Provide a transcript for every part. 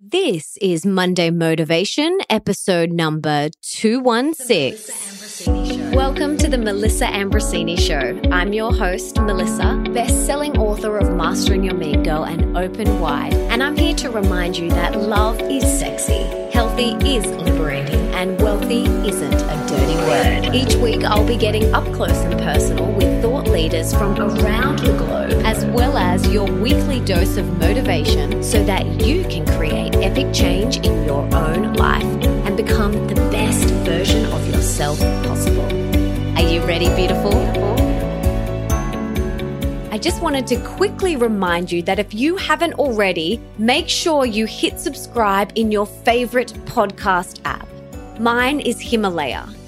This is Monday Motivation, episode number 216. Welcome to the Melissa Ambrosini Show. I'm your host, Melissa, best selling author of Mastering Your Mean Girl and Open Wide. And I'm here to remind you that love is sexy, healthy is liberating, and wealthy isn't a dirty. Each week, I'll be getting up close and personal with thought leaders from around the globe, as well as your weekly dose of motivation so that you can create epic change in your own life and become the best version of yourself possible. Are you ready, beautiful? I just wanted to quickly remind you that if you haven't already, make sure you hit subscribe in your favorite podcast app. Mine is Himalaya.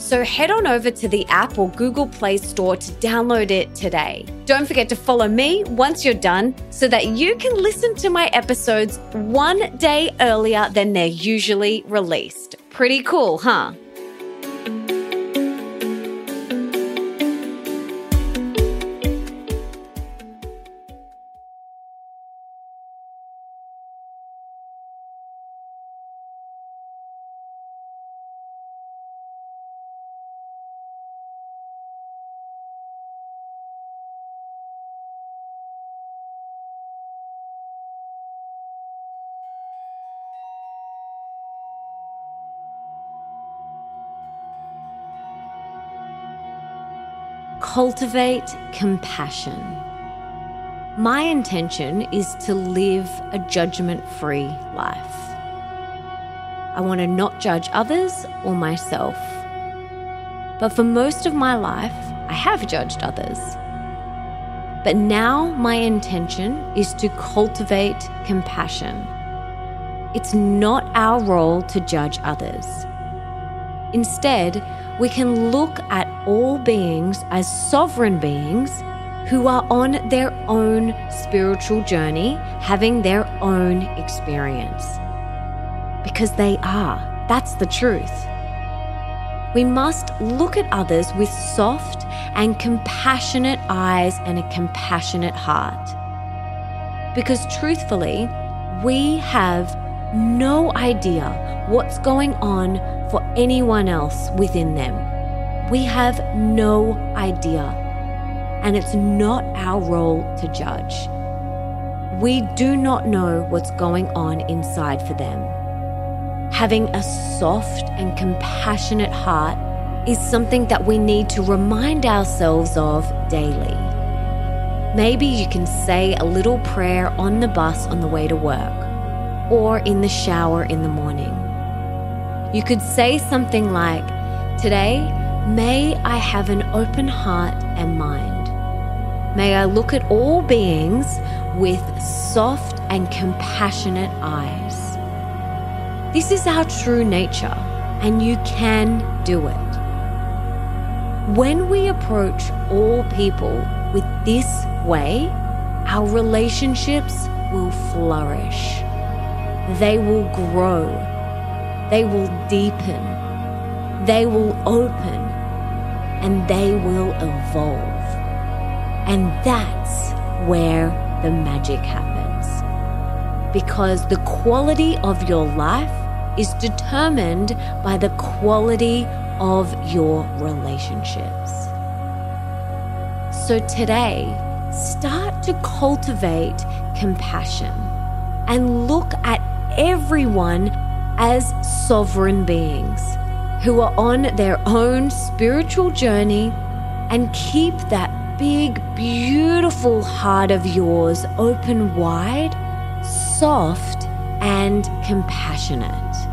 So head on over to the app or Google Play Store to download it today. Don't forget to follow me once you're done so that you can listen to my episodes one day earlier than they're usually released. Pretty cool, huh? Cultivate compassion. My intention is to live a judgment free life. I want to not judge others or myself. But for most of my life, I have judged others. But now my intention is to cultivate compassion. It's not our role to judge others. Instead, we can look at all beings as sovereign beings who are on their own spiritual journey, having their own experience. Because they are. That's the truth. We must look at others with soft and compassionate eyes and a compassionate heart. Because truthfully, we have no idea what's going on for anyone else within them. We have no idea, and it's not our role to judge. We do not know what's going on inside for them. Having a soft and compassionate heart is something that we need to remind ourselves of daily. Maybe you can say a little prayer on the bus on the way to work or in the shower in the morning. You could say something like, Today, may I have an open heart and mind. May I look at all beings with soft and compassionate eyes. This is our true nature, and you can do it. When we approach all people with this way, our relationships will flourish. They will grow. They will deepen. They will open. And they will evolve. And that's where the magic happens. Because the quality of your life is determined by the quality of your relationships. So today, start to cultivate compassion and look at everyone as sovereign beings who are on their own spiritual journey and keep that big, beautiful heart of yours open wide, soft, and compassionate.